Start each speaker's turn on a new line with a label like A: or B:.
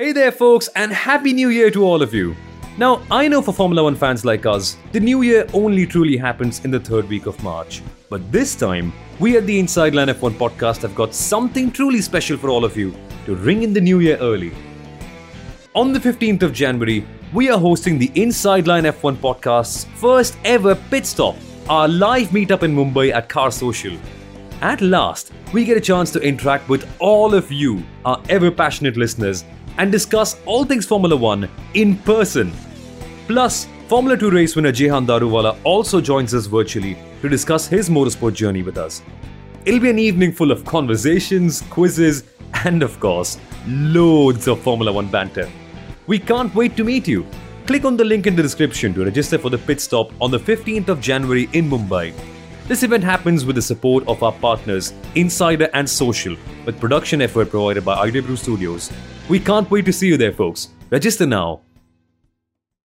A: Hey there, folks, and Happy New Year to all of you. Now, I know for Formula One fans like us, the new year only truly happens in the third week of March. But this time, we at the Inside Line F1 podcast have got something truly special for all of you to ring in the new year early. On the 15th of January, we are hosting the Inside Line F1 podcast's first ever pit stop, our live meetup in Mumbai at Car Social. At last, we get a chance to interact with all of you, our ever passionate listeners, and discuss all things Formula One in person. Plus, Formula 2 race winner Jehan Daruvala also joins us virtually to discuss his motorsport journey with us. It'll be an evening full of conversations, quizzes, and of course, loads of Formula 1 banter. We can't wait to meet you. Click on the link in the description to register for the pit stop on the 15th of January in Mumbai. This event happens with the support of our partners, Insider and Social, with production effort provided by IW Studios. We can't wait to see you there, folks. Register now